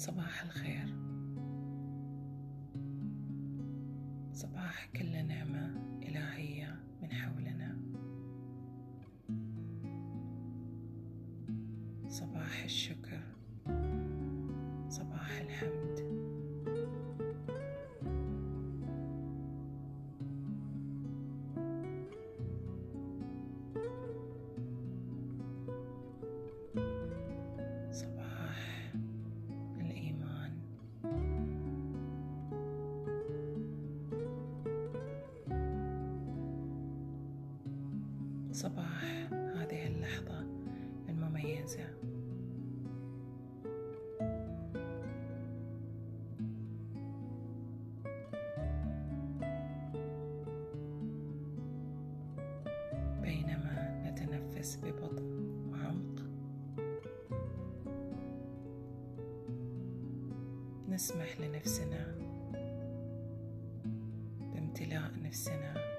صباح الخير. صباح كل نعمة إلهية من حولنا. صباح الشكر صباح الحمد. نتنفس ببطء وعمق نسمح لنفسنا بامتلاء نفسنا.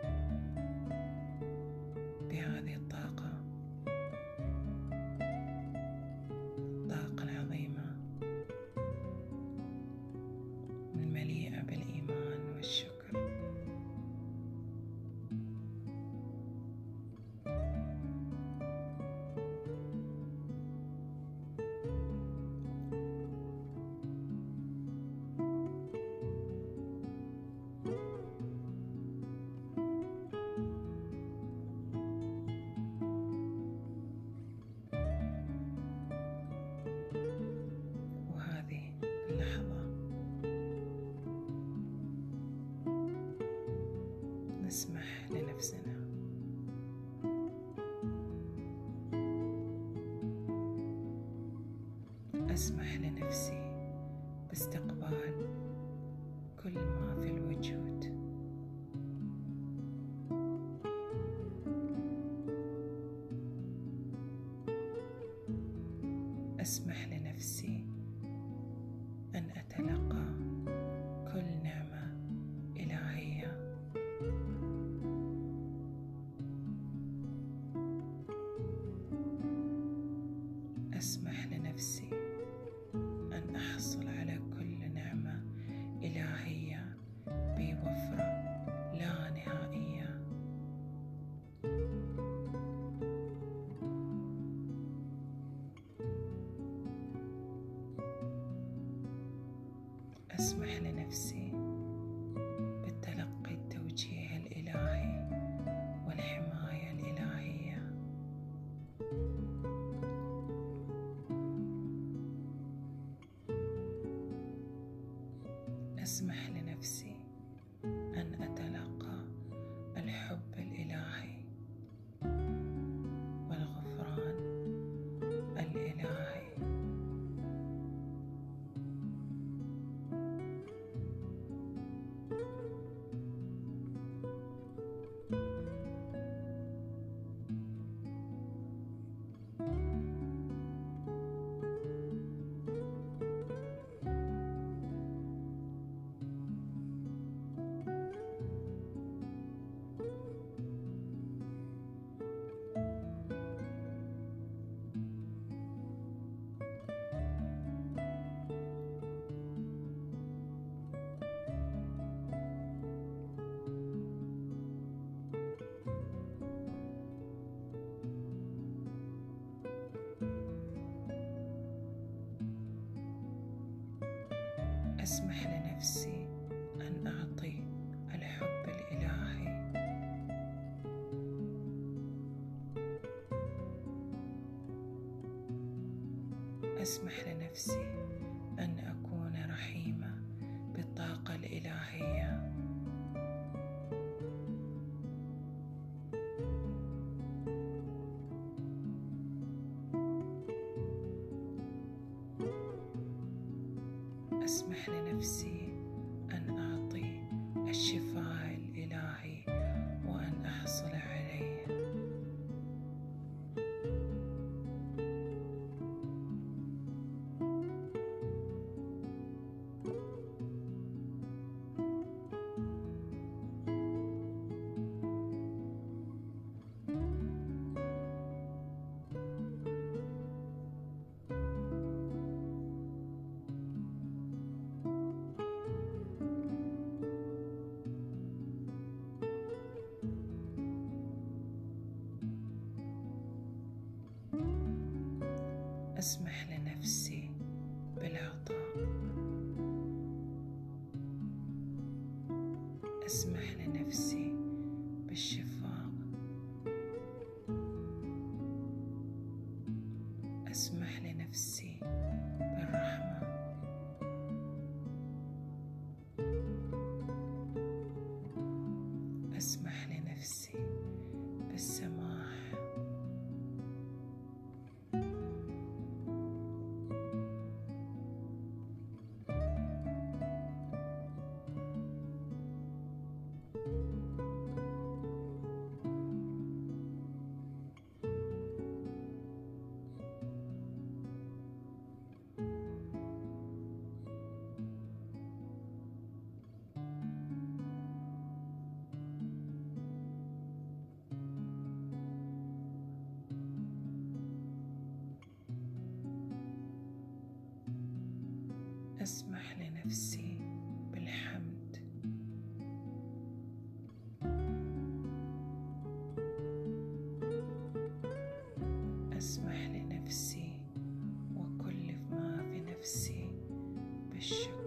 نسمح لنفسنا. أسمح لنفسي باستقبال كل ما في الوجود. أسمح لنفسي أسمح لنفسي بالتلقي التوجيه الإلهي والحماية الإلهية. أسمح لنفسي أسمح لنفسي أن أعطي الحب الإلهي. أسمح لنفسي أن أكون رحيمة بالطاقة الإلهية. أسمح لنفسي أن أعطي الشفاء أسمح لنفسي بالعطاء أسمح لنفسي بالشفاء. أسمح لنفسي بالرحمة. أسمح لنفسي أسمح لنفسي بالحمد. أسمح لنفسي وكل ما في نفسي بالشكر.